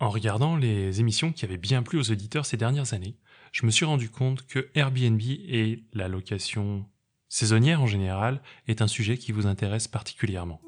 En regardant les émissions qui avaient bien plu aux auditeurs ces dernières années, je me suis rendu compte que Airbnb et la location saisonnière en général est un sujet qui vous intéresse particulièrement.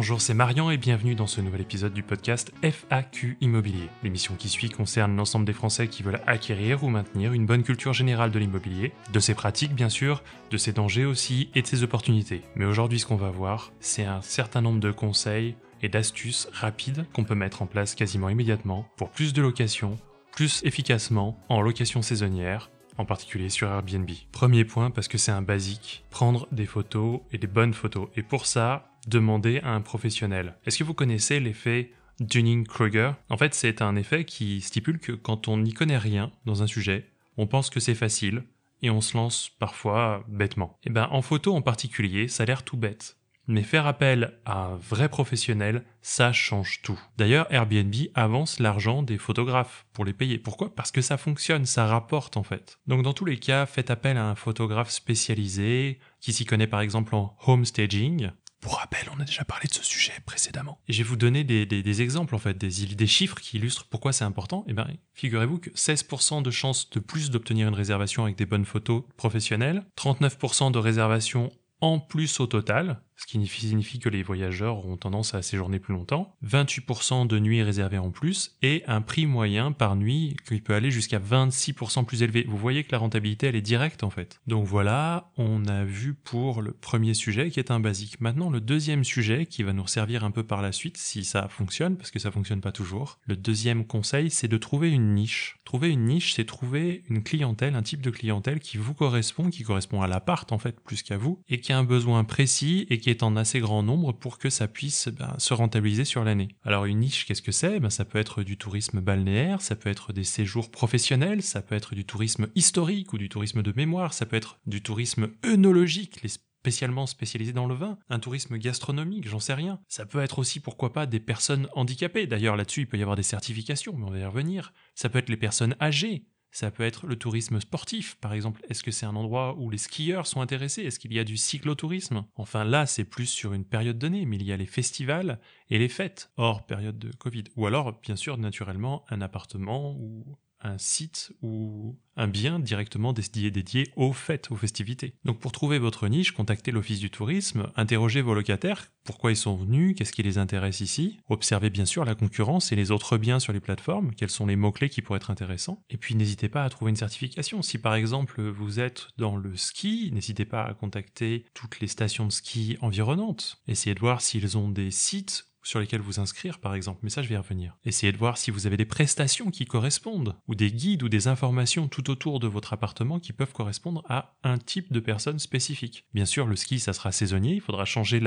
Bonjour, c'est Marian et bienvenue dans ce nouvel épisode du podcast FAQ Immobilier. L'émission qui suit concerne l'ensemble des Français qui veulent acquérir ou maintenir une bonne culture générale de l'immobilier, de ses pratiques bien sûr, de ses dangers aussi et de ses opportunités. Mais aujourd'hui ce qu'on va voir, c'est un certain nombre de conseils et d'astuces rapides qu'on peut mettre en place quasiment immédiatement pour plus de locations, plus efficacement en location saisonnière en particulier sur Airbnb. Premier point, parce que c'est un basique, prendre des photos et des bonnes photos. Et pour ça, demander à un professionnel. Est-ce que vous connaissez l'effet Dunning-Kruger? En fait, c'est un effet qui stipule que quand on n'y connaît rien dans un sujet, on pense que c'est facile et on se lance parfois bêtement. Et eh ben en photo en particulier, ça a l'air tout bête. Mais faire appel à un vrai professionnel, ça change tout. D'ailleurs, Airbnb avance l'argent des photographes pour les payer. Pourquoi? Parce que ça fonctionne, ça rapporte en fait. Donc dans tous les cas, faites appel à un photographe spécialisé qui s'y connaît par exemple en home staging, pour rappel, on a déjà parlé de ce sujet précédemment. Et je vais vous donner des, exemples, en fait, des, chiffres qui illustrent pourquoi c'est important. Eh bien, figurez-vous que 16% de chances de plus d'obtenir une réservation avec des bonnes photos professionnelles, 39% de réservations en plus au total, ce qui signifie que les voyageurs auront tendance à séjourner plus longtemps, 28% de nuits réservées en plus, et un prix moyen par nuit qui peut aller jusqu'à 26% plus élevé. Vous voyez que la rentabilité, elle est directe en fait. Donc voilà, on a vu pour le premier sujet qui est un basique. Maintenant, le deuxième sujet qui va nous servir un peu par la suite, si ça fonctionne, parce que ça fonctionne pas toujours. Le deuxième conseil, c'est de trouver une niche. Trouver une niche, c'est trouver une clientèle, un type de clientèle qui vous correspond, qui correspond à l'appart en fait, plus qu'à vous, et qui a un besoin précis et qui est en assez grand nombre pour que ça puisse ben, se rentabiliser sur l'année. Alors une niche, qu'est-ce que c'est? Ben, Ça peut être du tourisme balnéaire, ça peut être des séjours professionnels, ça peut être du tourisme historique ou du tourisme de mémoire, ça peut être du tourisme œnologique, les spécialement spécialisé dans le vin, un tourisme gastronomique, j'en sais rien. Ça peut être aussi, pourquoi pas, des personnes handicapées. D'ailleurs, là-dessus, il peut y avoir des certifications, mais on va y revenir. Ça peut être les personnes âgées. Ça peut être le tourisme sportif, par exemple. Est-ce que c'est un endroit où les skieurs sont intéressés? Est-ce qu'il y a du cyclotourisme? Enfin là, c'est plus sur une période donnée, mais il y a les festivals et les fêtes, hors période de Covid. Ou alors, bien sûr, naturellement, un appartement ou un site ou un bien directement dédié, dédié aux fêtes, aux festivités. Donc pour trouver votre niche, contactez l'Office du tourisme, interrogez vos locataires, pourquoi ils sont venus, qu'est-ce qui les intéresse ici, observez bien sûr la concurrence et les autres biens sur les plateformes, quels sont les mots-clés qui pourraient être intéressants, et puis n'hésitez pas à trouver une certification. Si par exemple vous êtes dans le ski, n'hésitez pas à contacter toutes les stations de ski environnantes, essayez de voir s'ils ont des sites sur lesquels vous inscrire, par exemple, mais ça je vais y revenir. Essayez de voir si vous avez des prestations qui correspondent, ou des guides ou des informations tout autour de votre appartement qui peuvent correspondre à un type de personne spécifique. Bien sûr, le ski, ça sera saisonnier, il faudra changer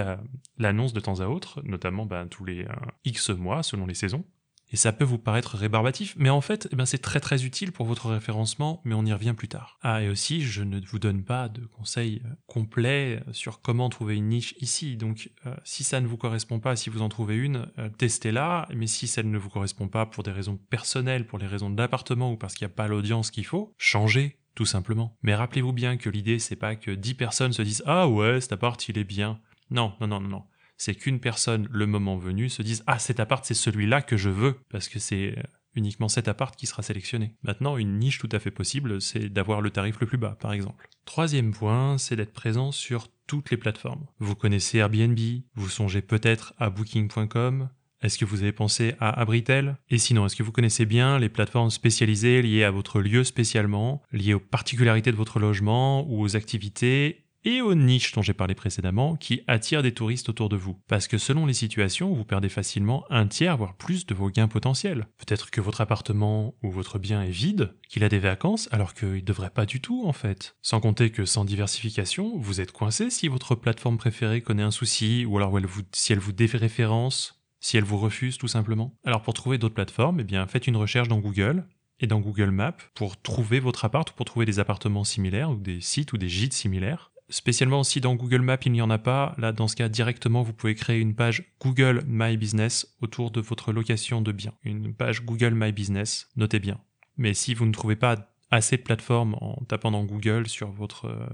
l'annonce de temps à autre, notamment ben, tous les euh, X mois selon les saisons. Et ça peut vous paraître rébarbatif, mais en fait, eh ben, c'est très très utile pour votre référencement, mais on y revient plus tard. Ah, et aussi, je ne vous donne pas de conseils euh, complets euh, sur comment trouver une niche ici. Donc, euh, si ça ne vous correspond pas, si vous en trouvez une, testez-la. Mais si ça ne vous correspond pas pour des raisons personnelles, pour les raisons d'appartement ou parce qu'il n'y a pas l'audience qu'il faut, changez tout simplement. Mais rappelez-vous bien que l'idée, c'est pas que 10 personnes se disent Ah ouais, cet appart, il est bien. Non, non, non, non, non c'est qu'une personne, le moment venu, se dise Ah, cet appart, c'est celui-là que je veux, parce que c'est euh, uniquement cet appart qui sera sélectionné. Maintenant, une niche tout à fait possible, c'est d'avoir le tarif le plus bas, par exemple. Troisième point, c'est d'être présent sur toutes les plateformes. Vous connaissez Airbnb, vous songez peut-être à Booking.com, est-ce que vous avez pensé à Abritel? Et sinon, est-ce que vous connaissez bien les plateformes spécialisées liées à votre lieu spécialement, liées aux particularités de votre logement ou aux activités et aux niches dont j'ai parlé précédemment qui attirent des touristes autour de vous. Parce que selon les situations, vous perdez facilement un tiers, voire plus de vos gains potentiels. Peut-être que votre appartement ou votre bien est vide, qu'il a des vacances, alors qu'il ne devrait pas du tout en fait. Sans compter que sans diversification, vous êtes coincé si votre plateforme préférée connaît un souci, ou alors si elle vous déréférence, si elle vous refuse tout simplement. Alors pour trouver d'autres plateformes, eh bien faites une recherche dans Google, et dans Google Maps pour trouver votre appart ou pour trouver des appartements similaires ou des sites ou des gîtes similaires. Spécialement si dans Google Maps il n'y en a pas, là dans ce cas directement vous pouvez créer une page Google My Business autour de votre location de biens. Une page Google My Business, notez bien. Mais si vous ne trouvez pas assez de plateformes en tapant dans Google sur votre euh,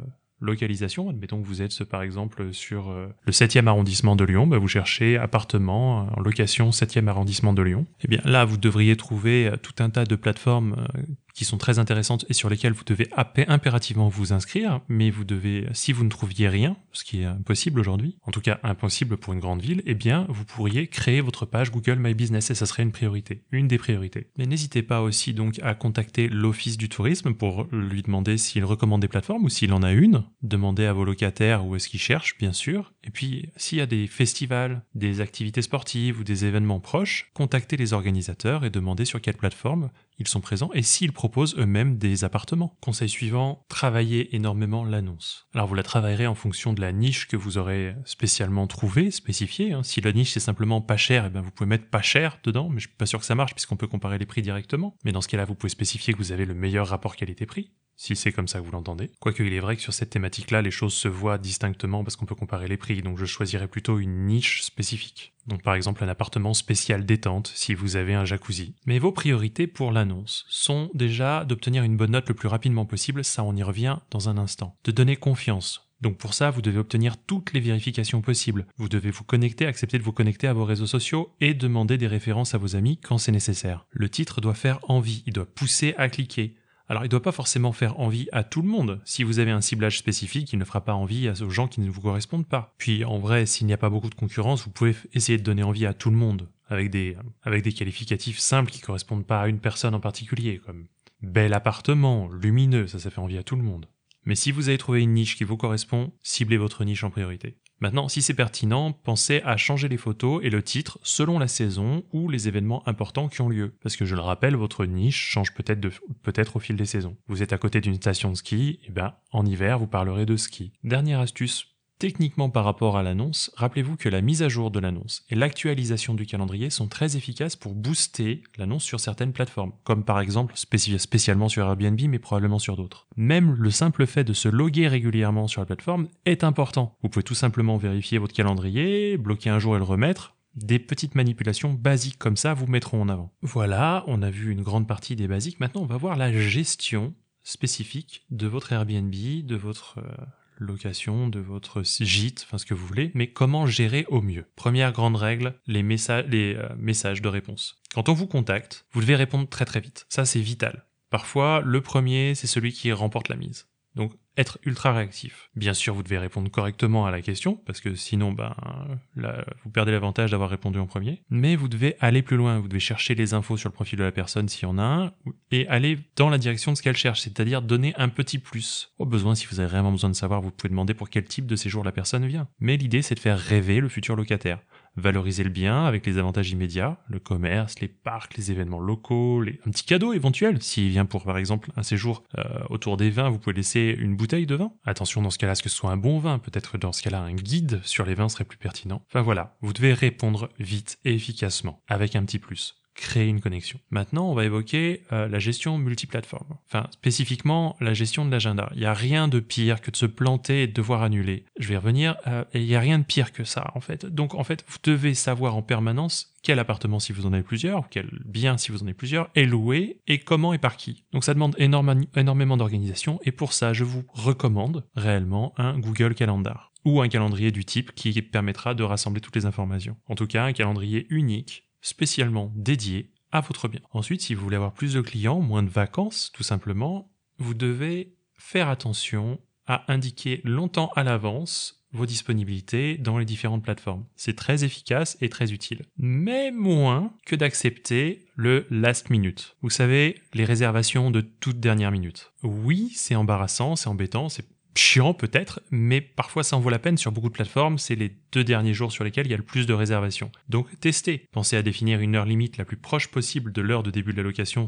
localisation. Admettons que vous êtes par exemple sur euh, le 7e arrondissement de Lyon, bah, vous cherchez appartement en location 7e arrondissement de Lyon. Eh bien là, vous devriez trouver tout un tas de plateformes qui sont très intéressantes et sur lesquelles vous devez impérativement vous inscrire, mais vous devez, si vous ne trouviez rien, ce qui est impossible aujourd'hui, en tout cas impossible pour une grande ville, eh bien vous pourriez créer votre page Google My Business et ça serait une priorité, une des priorités. Mais n'hésitez pas aussi donc à contacter l'Office du tourisme pour lui demander s'il recommande des plateformes ou s'il en a une, demandez à vos locataires où est-ce qu'ils cherchent, bien sûr, et puis s'il y a des festivals, des activités sportives ou des événements proches, contactez les organisateurs et demandez sur quelle plateforme ils sont présents et s'ils proposent eux-mêmes des appartements. Conseil suivant, travaillez énormément l'annonce. Alors vous la travaillerez en fonction de la niche que vous aurez spécialement trouvée, spécifiée. Hein. Si la niche c'est simplement pas cher, eh bien vous pouvez mettre pas cher dedans, mais je suis pas sûr que ça marche puisqu'on peut comparer les prix directement. Mais dans ce cas-là, vous pouvez spécifier que vous avez le meilleur rapport qualité-prix si c'est comme ça que vous l'entendez. Quoique il est vrai que sur cette thématique-là, les choses se voient distinctement parce qu'on peut comparer les prix, donc je choisirais plutôt une niche spécifique. Donc par exemple un appartement spécial détente si vous avez un jacuzzi. Mais vos priorités pour l'annonce sont déjà d'obtenir une bonne note le plus rapidement possible, ça on y revient dans un instant. De donner confiance, donc pour ça, vous devez obtenir toutes les vérifications possibles. Vous devez vous connecter, accepter de vous connecter à vos réseaux sociaux et demander des références à vos amis quand c'est nécessaire. Le titre doit faire envie, il doit pousser à cliquer. Alors il ne doit pas forcément faire envie à tout le monde. Si vous avez un ciblage spécifique, il ne fera pas envie aux gens qui ne vous correspondent pas. Puis en vrai, s'il n'y a pas beaucoup de concurrence, vous pouvez essayer de donner envie à tout le monde, avec des, avec des qualificatifs simples qui correspondent pas à une personne en particulier, comme bel appartement, lumineux, ça ça fait envie à tout le monde. Mais si vous avez trouvé une niche qui vous correspond, ciblez votre niche en priorité. Maintenant, si c'est pertinent, pensez à changer les photos et le titre selon la saison ou les événements importants qui ont lieu. Parce que je le rappelle, votre niche change peut-être peut-être au fil des saisons. Vous êtes à côté d'une station de ski, et eh ben en hiver vous parlerez de ski. Dernière astuce Techniquement par rapport à l'annonce, rappelez-vous que la mise à jour de l'annonce et l'actualisation du calendrier sont très efficaces pour booster l'annonce sur certaines plateformes, comme par exemple spécialement sur Airbnb mais probablement sur d'autres. Même le simple fait de se loguer régulièrement sur la plateforme est important. Vous pouvez tout simplement vérifier votre calendrier, bloquer un jour et le remettre, des petites manipulations basiques comme ça vous mettront en avant. Voilà, on a vu une grande partie des basiques. Maintenant, on va voir la gestion spécifique de votre Airbnb, de votre euh, location, de votre gîte, enfin ce que vous voulez, mais comment gérer au mieux? Première grande règle, les, euh, messages de réponse. Quand on vous contacte, vous devez répondre très très vite. Ça c'est vital. Parfois, le premier, c'est celui qui remporte la mise. Donc être ultra réactif. Bien sûr, vous devez répondre correctement à la question, parce que sinon, ben, vous perdez l'avantage d'avoir répondu en premier. Mais vous devez aller plus loin, vous devez chercher les infos sur le profil de la personne s'il y en a un, et aller dans la direction de ce qu'elle cherche, c'est-à-dire donner un petit plus. Au besoin, si vous avez vraiment besoin de savoir, vous pouvez demander pour quel type de séjour la personne vient. Mais l'idée, c'est de faire rêver le futur locataire valoriser le bien avec les avantages immédiats, le commerce, les parcs, les événements locaux, les... un petit cadeau éventuel. S'il vient pour par exemple un séjour euh, autour des vins, vous pouvez laisser une bouteille de vin. Attention dans ce cas-là, ce que ce soit un bon vin, peut-être dans ce cas-là un guide sur les vins serait plus pertinent. Enfin voilà, vous devez répondre vite et efficacement, avec un petit plus créer une connexion. Maintenant, on va évoquer euh, la gestion multiplateforme. Enfin, spécifiquement, la gestion de l'agenda. Il n'y a rien de pire que de se planter et de devoir annuler. Je vais revenir, euh, il n'y a rien de pire que ça, en fait. Donc, en fait, vous devez savoir en permanence quel appartement si vous en avez plusieurs, quel bien si vous en avez plusieurs, est loué, et comment et par qui. Donc, ça demande énormément d'organisation, et pour ça, je vous recommande réellement un Google Calendar ou un calendrier du type qui permettra de rassembler toutes les informations. En tout cas, un calendrier unique spécialement dédié à votre bien. Ensuite, si vous voulez avoir plus de clients, moins de vacances, tout simplement, vous devez faire attention à indiquer longtemps à l'avance vos disponibilités dans les différentes plateformes. C'est très efficace et très utile. Mais moins que d'accepter le last minute. Vous savez, les réservations de toute dernière minute. Oui, c'est embarrassant, c'est embêtant, c'est chiant peut-être, mais parfois ça en vaut la peine sur beaucoup de plateformes, c'est les deux derniers jours sur lesquels il y a le plus de réservations. Donc testez, pensez à définir une heure limite la plus proche possible de l'heure de début de la location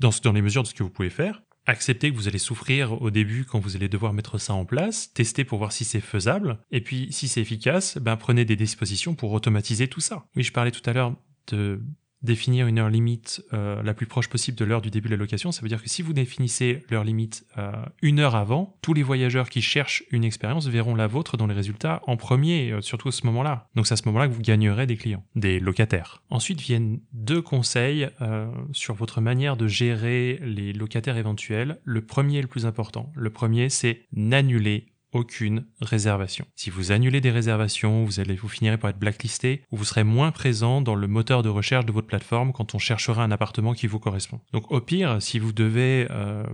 dans, les mesures de ce que vous pouvez faire. Acceptez que vous allez souffrir au début quand vous allez devoir mettre ça en place, testez pour voir si c'est faisable, et puis si c'est efficace, ben prenez des dispositions pour automatiser tout ça. Oui, je parlais tout à l'heure de définir une heure limite euh, la plus proche possible de l'heure du début de la location. Ça veut dire que si vous définissez l'heure limite euh, une heure avant, tous les voyageurs qui cherchent une expérience verront la vôtre dans les résultats en premier, euh, surtout à ce moment-là. Donc c'est à ce moment-là que vous gagnerez des clients, des locataires. Ensuite viennent deux conseils sur votre manière de gérer les locataires éventuels. Le premier est le plus important. Le premier, c'est n'annuler aucune réservation. Si vous annulez des réservations, vous allez vous finirez par être blacklisté ou vous serez moins présent dans le moteur de recherche de votre plateforme quand on cherchera un appartement qui vous correspond. Donc au pire, si vous devez euh,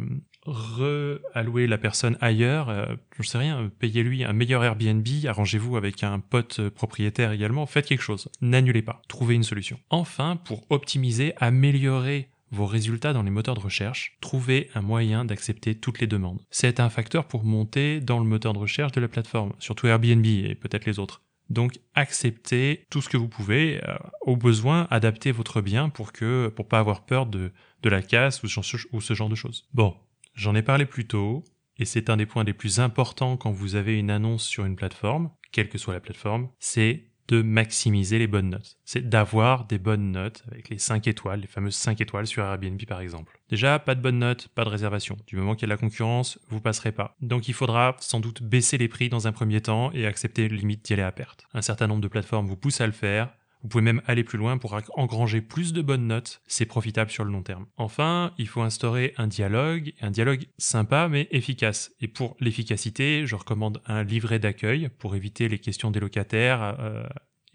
reallouer la personne ailleurs, euh, je sais rien, payez-lui un meilleur Airbnb, arrangez-vous avec un pote propriétaire également, faites quelque chose. N'annulez pas, trouvez une solution. Enfin, pour optimiser, améliorer vos résultats dans les moteurs de recherche, trouvez un moyen d'accepter toutes les demandes. C'est un facteur pour monter dans le moteur de recherche de la plateforme, surtout Airbnb et peut-être les autres. Donc acceptez tout ce que vous pouvez, euh, au besoin adaptez votre bien pour que pour pas avoir peur de, de la casse ou, ou ce genre de choses. Bon, j'en ai parlé plus tôt et c'est un des points les plus importants quand vous avez une annonce sur une plateforme, quelle que soit la plateforme, c'est de maximiser les bonnes notes. C'est d'avoir des bonnes notes avec les 5 étoiles, les fameuses 5 étoiles sur Airbnb par exemple. Déjà, pas de bonnes notes, pas de réservation. Du moment qu'il y a de la concurrence, vous passerez pas. Donc il faudra sans doute baisser les prix dans un premier temps et accepter limite d'y aller à perte. Un certain nombre de plateformes vous poussent à le faire, vous pouvez même aller plus loin pour engranger plus de bonnes notes, c'est profitable sur le long terme. Enfin, il faut instaurer un dialogue, un dialogue sympa mais efficace. Et pour l'efficacité, je recommande un livret d'accueil pour éviter les questions des locataires, euh,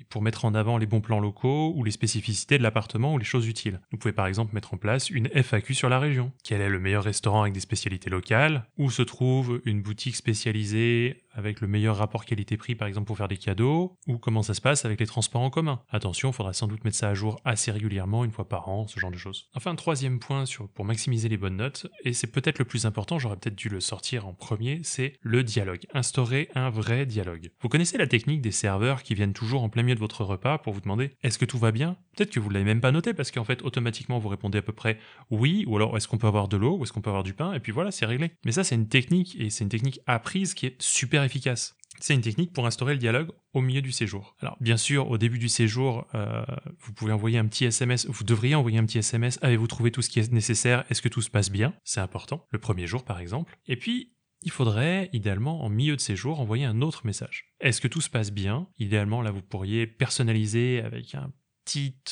pour mettre en avant les bons plans locaux ou les spécificités de l'appartement ou les choses utiles. Vous pouvez par exemple mettre en place une FAQ sur la région. Quel est le meilleur restaurant avec des spécialités locales? Où se trouve une boutique spécialisée avec le meilleur rapport qualité-prix par exemple pour faire des cadeaux Ou comment ça se passe avec les transports en commun Attention, il faudra sans doute mettre ça à jour assez régulièrement, une fois par an, ce genre de choses. Enfin, troisième point pour maximiser les bonnes notes, et c'est peut-être le plus important, j'aurais peut-être dû le sortir en premier, c'est le dialogue. Instaurer un vrai dialogue. Vous connaissez la technique des serveurs qui viennent toujours en plein milieu de votre repas pour vous demander est-ce que tout va bien? Peut-être que vous ne l'avez même pas noté parce qu'en fait automatiquement vous répondez à peu près oui ou alors est-ce qu'on peut avoir de l'eau ou est-ce qu'on peut avoir du pain et puis voilà c'est réglé. Mais ça c'est une technique et c'est une technique apprise qui est super efficace. C'est une technique pour instaurer le dialogue au milieu du séjour. Alors bien sûr, au début du séjour, euh, vous pouvez envoyer un petit SMS, vous devriez envoyer un petit SMS, avez-vous trouvé tout ce qui est nécessaire, est-ce que tout se passe bien C'est important, le premier jour par exemple. Et puis, il faudrait idéalement en milieu de séjour envoyer un autre message. Est-ce que tout se passe bien? Idéalement, là, vous pourriez personnaliser avec un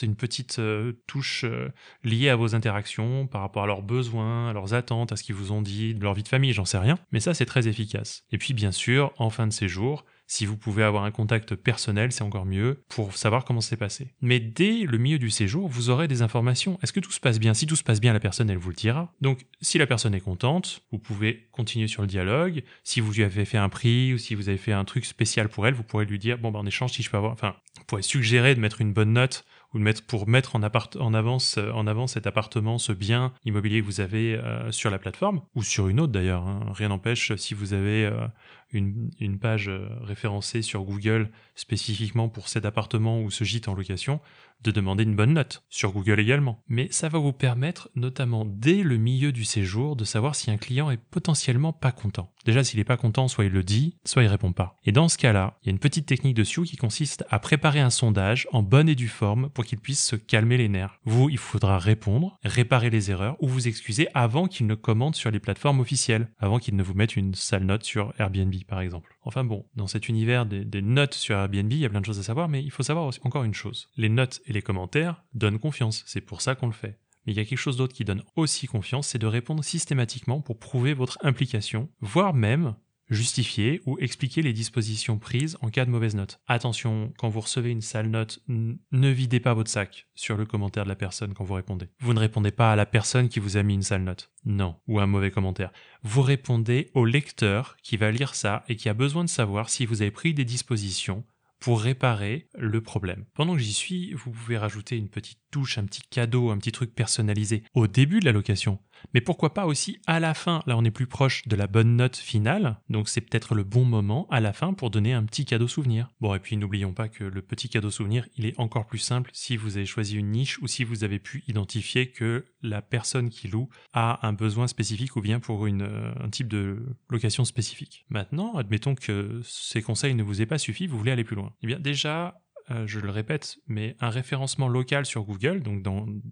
une petite euh, touche euh, liée à vos interactions par rapport à leurs besoins, à leurs attentes, à ce qu'ils vous ont dit, de leur vie de famille, j'en sais rien. Mais ça, c'est très efficace. Et puis, bien sûr, en fin de séjour, si vous pouvez avoir un contact personnel, c'est encore mieux pour savoir comment c'est passé. Mais dès le milieu du séjour, vous aurez des informations. Est-ce que tout se passe bien? Si tout se passe bien, la personne, elle vous le dira. Donc, si la personne est contente, vous pouvez continuer sur le dialogue. Si vous lui avez fait un prix ou si vous avez fait un truc spécial pour elle, vous pourrez lui dire, bon, ben, en échange, si je peux avoir, enfin, vous pourrez suggérer de mettre une bonne note ou mettre pour mettre en, avance, en avant cet appartement, ce bien immobilier que vous avez euh, sur la plateforme, ou sur une autre d'ailleurs. Hein. Rien n'empêche, si vous avez euh, une, page euh, référencée sur Google spécifiquement pour cet appartement ou ce gîte en location, de demander une bonne note, sur Google également. Mais ça va vous permettre, notamment dès le milieu du séjour, de savoir si un client est potentiellement pas content. Déjà, s'il n'est pas content, soit il le dit, soit il répond pas. Et dans ce cas-là, il y a une petite technique de Sioux qui consiste à préparer un sondage en bonne et due forme pour qu'il puisse se calmer les nerfs. Vous, il faudra répondre, réparer les erreurs ou vous excuser avant qu'il ne commente sur les plateformes officielles, avant qu'il ne vous mette une sale note sur Airbnb par exemple. Enfin bon, dans cet univers des, notes sur Airbnb, il y a plein de choses à savoir, mais il faut savoir encore une chose. Les notes et les commentaires donnent confiance, c'est pour ça qu'on le fait. Mais il y a quelque chose d'autre qui donne aussi confiance, c'est de répondre systématiquement pour prouver votre implication, voire même justifier ou expliquer les dispositions prises en cas de mauvaise note. Attention, quand vous recevez une sale note, ne videz pas votre sac sur le commentaire de la personne quand vous répondez. Vous ne répondez pas à la personne qui vous a mis une sale note. Non, ou un mauvais commentaire. Vous répondez au lecteur qui va lire ça et qui a besoin de savoir si vous avez pris des dispositions pour réparer le problème. Pendant que j'y suis, vous pouvez rajouter une petite touche, un petit cadeau, un petit truc personnalisé au début de la location. Mais pourquoi pas aussi à la fin? Là, on est plus proche de la bonne note finale, donc c'est peut-être le bon moment à la fin pour donner un petit cadeau souvenir. Bon, et puis n'oublions pas que le petit cadeau souvenir, il est encore plus simple si vous avez choisi une niche ou si vous avez pu identifier que la personne qui loue a un besoin spécifique ou bien pour une, euh, un type de location spécifique. Maintenant, admettons que ces conseils ne vous aient pas suffi, vous voulez aller plus loin. Eh bien, déjà, euh, je le répète, mais un référencement local sur Google, donc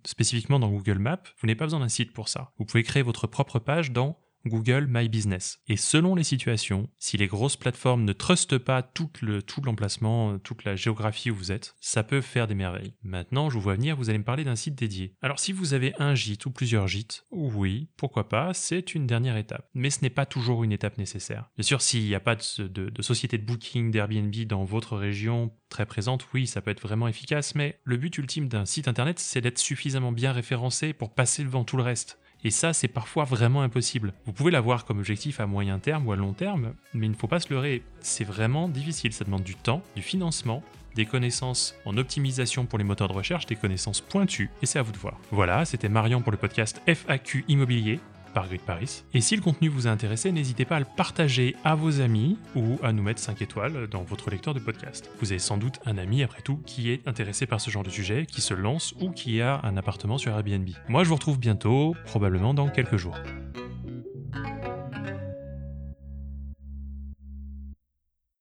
spécifiquement dans Google Maps, vous n'avez pas besoin d'un site pour ça. Vous pouvez créer votre propre page dans Google My Business. Et selon les situations, si les grosses plateformes ne trustent pas tout le tout l'emplacement, toute la géographie où vous êtes, ça peut faire des merveilles. Maintenant, je vous vois venir, vous allez me parler d'un site dédié. Alors si vous avez un gîte ou plusieurs gîtes, oui, pourquoi pas, c'est une dernière étape. Mais ce n'est pas toujours une étape nécessaire. Bien sûr, s'il n'y a pas de société de booking, d'Airbnb dans votre région très présente, oui, ça peut être vraiment efficace, mais le but ultime d'un site internet, c'est d'être suffisamment bien référencé pour passer devant tout le reste. Et ça, c'est parfois vraiment impossible. Vous pouvez l'avoir comme objectif à moyen terme ou à long terme, mais il ne faut pas se leurrer. C'est vraiment difficile. Ça demande du temps, du financement, des connaissances en optimisation pour les moteurs de recherche, des connaissances pointues, et c'est à vous de voir. Voilà, c'était Marion pour le podcast FAQ Immobilier par Grid Paris. Et si le contenu vous a intéressé, n'hésitez pas à le partager à vos amis ou à nous mettre 5 étoiles dans votre lecteur de podcast. Vous avez sans doute un ami, après tout, qui est intéressé par ce genre de sujet, qui se lance ou qui a un appartement sur Airbnb. Moi, je vous retrouve bientôt, probablement dans quelques jours.